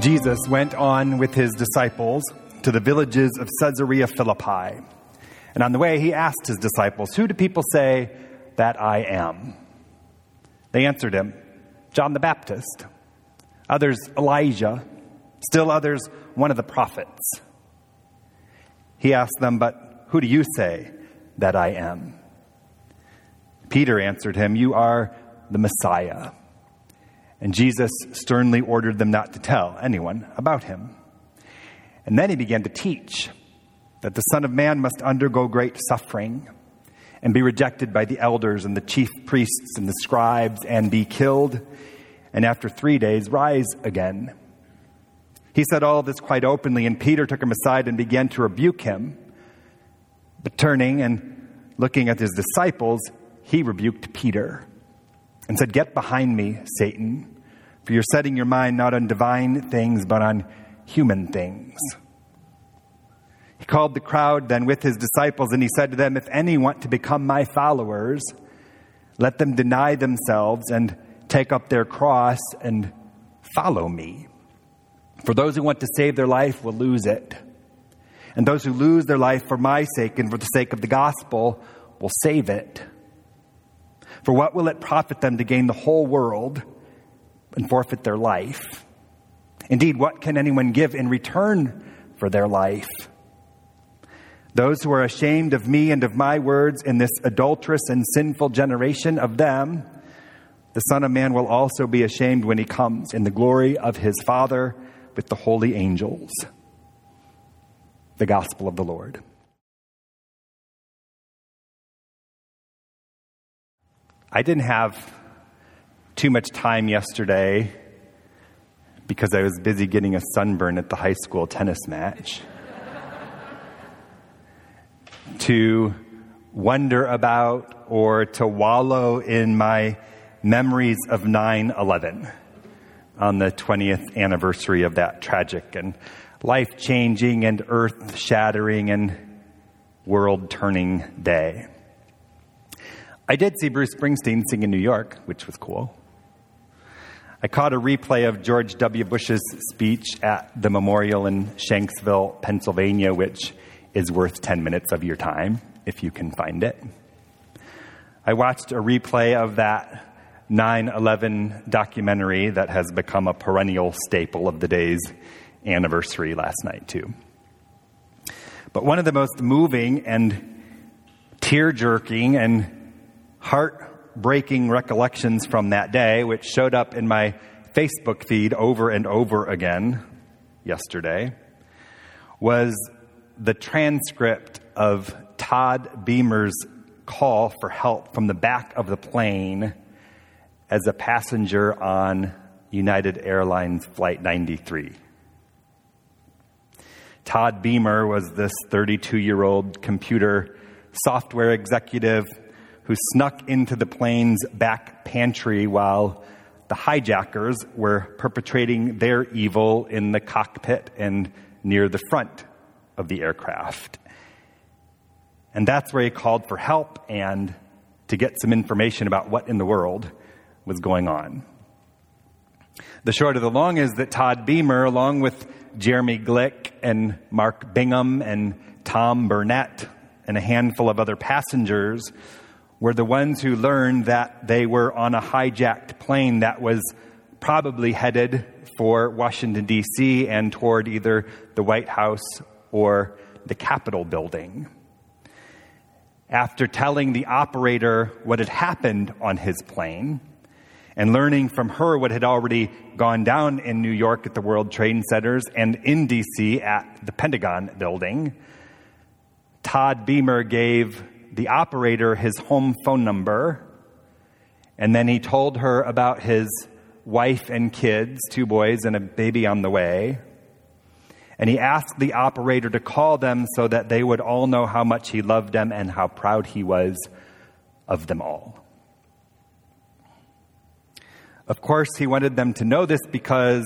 Jesus went on with his disciples to the villages of Caesarea Philippi. And on the way, he asked his disciples, Who do people say that I am? They answered him, John the Baptist, others, Elijah, still others, one of the prophets. He asked them, But who do you say that I am? Peter answered him, You are the Messiah. And Jesus sternly ordered them not to tell anyone about him. And then he began to teach that the Son of Man must undergo great suffering and be rejected by the elders and the chief priests and the scribes and be killed, and after three days rise again. He said all this quite openly, and Peter took him aside and began to rebuke him. But turning and looking at his disciples, he rebuked Peter and said, Get behind me, Satan, for you're setting your mind not on divine things, but on human things. He called the crowd then with his disciples, and he said to them, If any want to become my followers, let them deny themselves and take up their cross and follow me. For those who want to save their life will lose it. And those who lose their life for my sake and for the sake of the gospel will save it. For what will it profit them to gain the whole world and forfeit their life? Indeed, what can anyone give in return for their life? Those who are ashamed of me and of my words in this adulterous and sinful generation, of them, the Son of Man will also be ashamed when he comes in the glory of his Father with the holy angels. The Gospel of the Lord. I didn't have too much time yesterday because I was busy getting a sunburn at the high school tennis match to wonder about or to wallow in my memories of 9 11 on the 20th anniversary of that tragic and life changing and earth shattering and world turning day. I did see Bruce Springsteen sing in New York, which was cool. I caught a replay of George W. Bush's speech at the memorial in Shanksville, Pennsylvania, which is worth 10 minutes of your time if you can find it. I watched a replay of that 9 11 documentary that has become a perennial staple of the day's anniversary last night, too. But one of the most moving and tear jerking and heartbreaking recollections from that day, which showed up in my Facebook feed over and over again yesterday, was the transcript of Todd Beamer's call for help from the back of the plane as a passenger on United Airlines Flight 93. Todd Beamer was this 32 year old computer software executive who snuck into the plane's back pantry while the hijackers were perpetrating their evil in the cockpit and near the front of the aircraft. And that's where he called for help and to get some information about what in the world was going on. The short of the long is that Todd Beamer, along with Jeremy Glick and Mark Bingham and Tom Burnett and a handful of other passengers, were the ones who learned that they were on a hijacked plane that was probably headed for Washington, D.C., and toward either the White House or the Capitol building. After telling the operator what had happened on his plane and learning from her what had already gone down in New York at the World Trade Centers and in D.C. at the Pentagon building, Todd Beamer gave the operator his home phone number, and then he told her about his wife and kids, two boys and a baby on the way. And he asked the operator to call them so that they would all know how much he loved them and how proud he was of them all. Of course, he wanted them to know this because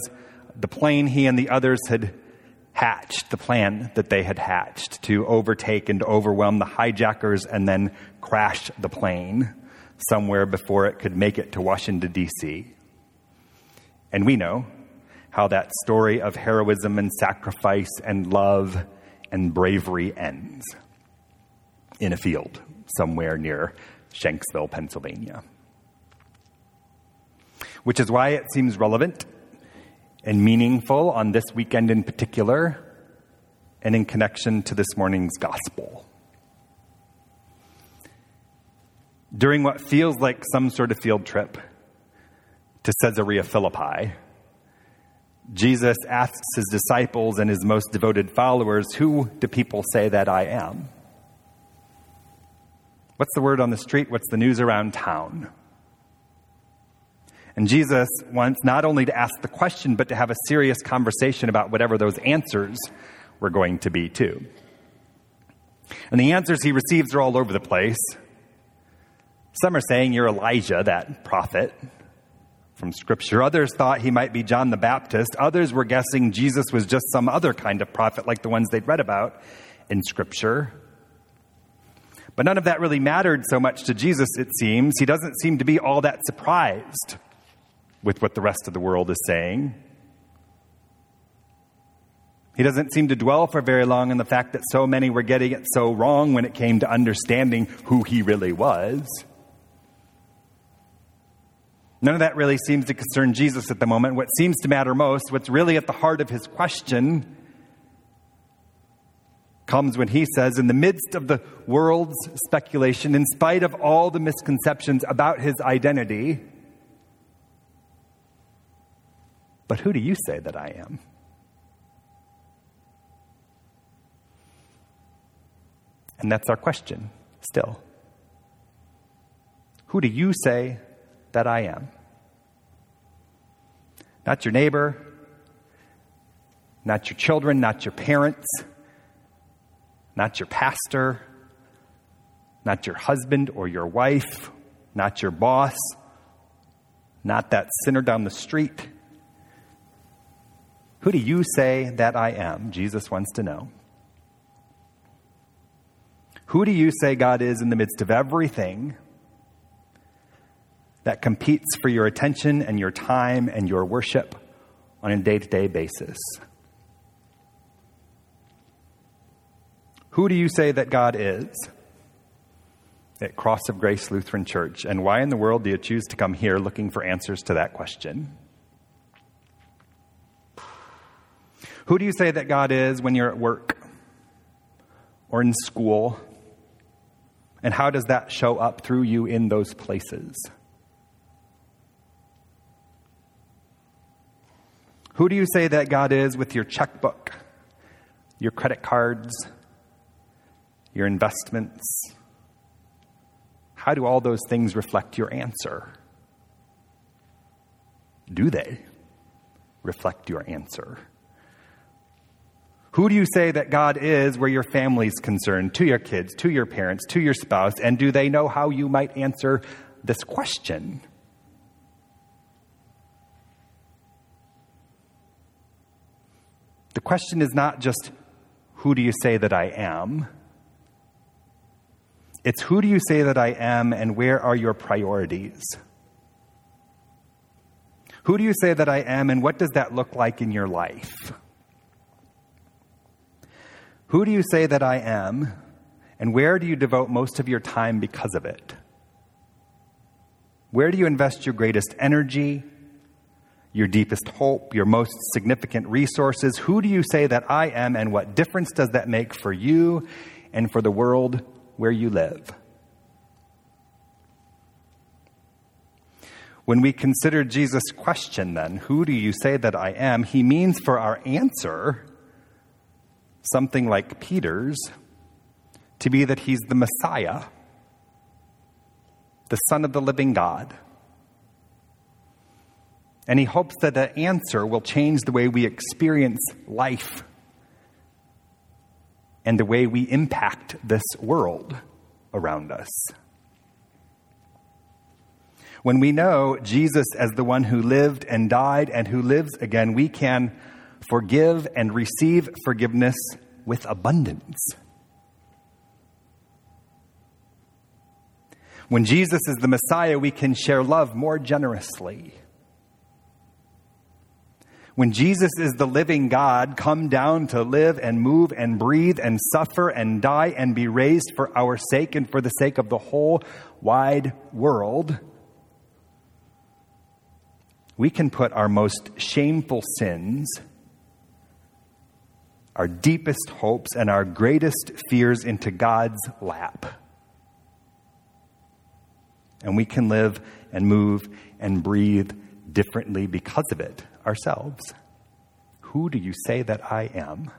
the plane he and the others had hatched, the plan that they had hatched to overtake and overwhelm the hijackers and then crash the plane somewhere before it could make it to Washington, D.C. And we know how that story of heroism and sacrifice and love and bravery ends in a field somewhere near Shanksville, Pennsylvania. Which is why it seems relevant and meaningful on this weekend in particular and in connection to this morning's gospel. During what feels like some sort of field trip to Caesarea Philippi, Jesus asks his disciples and his most devoted followers, Who do people say that I am? What's the word on the street? What's the news around town? And Jesus wants not only to ask the question, but to have a serious conversation about whatever those answers were going to be, too. And the answers he receives are all over the place. Some are saying you're Elijah, that prophet from Scripture. Others thought he might be John the Baptist. Others were guessing Jesus was just some other kind of prophet like the ones they'd read about in Scripture. But none of that really mattered so much to Jesus, it seems. He doesn't seem to be all that surprised with what the rest of the world is saying. He doesn't seem to dwell for very long on the fact that so many were getting it so wrong when it came to understanding who he really was. None of that really seems to concern Jesus at the moment. What seems to matter most, what's really at the heart of his question, comes when he says, in the midst of the world's speculation, in spite of all the misconceptions about his identity, but who do you say that I am? And that's our question still. Who do you say that I am? Not your neighbor, not your children, not your parents, not your pastor, not your husband or your wife, not your boss, not that sinner down the street. Who do you say that I am? Jesus wants to know. Who do you say God is in the midst of everything that competes for your attention and your time and your worship on a day to day basis? Who do you say that God is at Cross of Grace Lutheran Church? And why in the world do you choose to come here looking for answers to that question? Who do you say that God is when you're at work or in school? And how does that show up through you in those places? Who do you say that God is with your checkbook, your credit cards, your investments? How do all those things reflect your answer? Do they reflect your answer? Who do you say that God is where your family's concerned, to your kids, to your parents, to your spouse? And do they know how you might answer this question? The question is not just, who do you say that I am? It's who do you say that I am and where are your priorities? Who do you say that I am and what does that look like in your life? Who do you say that I am and where do you devote most of your time because of it? Where do you invest your greatest energy, your deepest hope, your most significant resources? Who do you say that I am, and what difference does that make for you and for the world where you live? When we consider Jesus' question, then, who do you say that I am? He means for our answer something like Peter's to be that he's the Messiah, the Son of the living God. And he hopes that the answer will change the way we experience life and the way we impact this world around us. When we know Jesus as the one who lived and died and who lives again, we can forgive and receive forgiveness with abundance. When Jesus is the Messiah, we can share love more generously. When Jesus is the living God, come down to live and move and breathe and suffer and die and be raised for our sake and for the sake of the whole wide world, we can put our most shameful sins, our deepest hopes, and our greatest fears into God's lap. And we can live and move and breathe differently because of it ourselves. Who do you say that I am?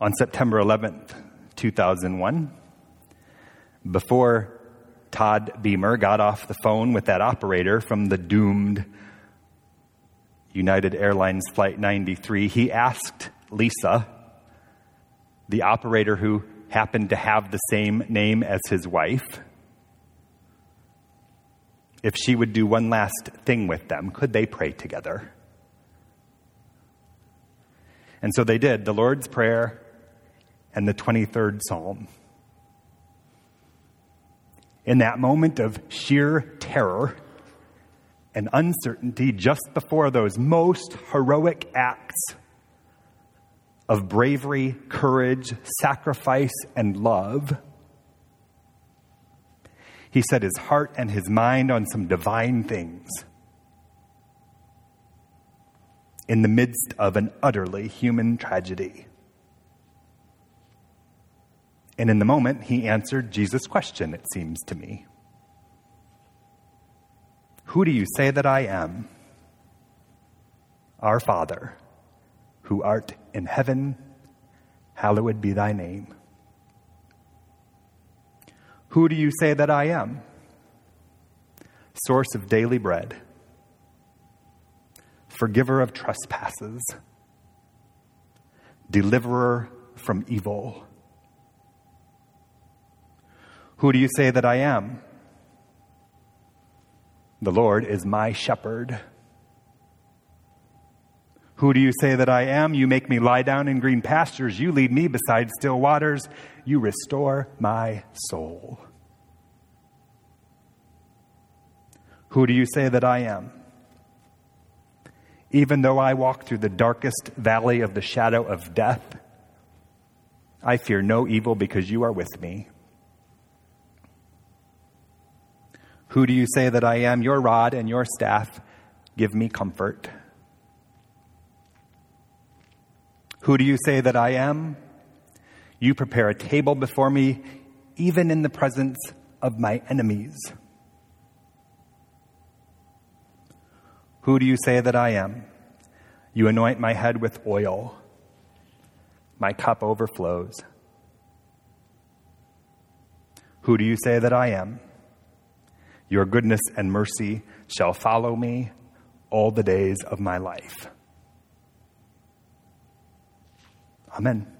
On September 11th, 2001, before Todd Beamer got off the phone with that operator from the doomed United Airlines Flight 93, he asked Lisa, the operator who happened to have the same name as his wife, if she would do one last thing with them, could they pray together? And so they did the Lord's Prayer and the 23rd Psalm. In that moment of sheer terror and uncertainty, just before those most heroic acts of bravery, courage, sacrifice, and love, he set his heart and his mind on some divine things in the midst of an utterly human tragedy. And in the moment, he answered Jesus' question, it seems to me Who do you say that I am? Our Father, who art in heaven, hallowed be thy name. Who do you say that I am? Source of daily bread, forgiver of trespasses, deliverer from evil. Who do you say that I am? The Lord is my shepherd. Who do you say that I am? You make me lie down in green pastures. You lead me beside still waters. You restore my soul. Who do you say that I am? Even though I walk through the darkest valley of the shadow of death, I fear no evil because you are with me. Who do you say that I am? Your rod and your staff give me comfort. Who do you say that I am? You prepare a table before me, even in the presence of my enemies. Who do you say that I am? You anoint my head with oil. My cup overflows. Who do you say that I am? Your goodness and mercy shall follow me all the days of my life. Amen.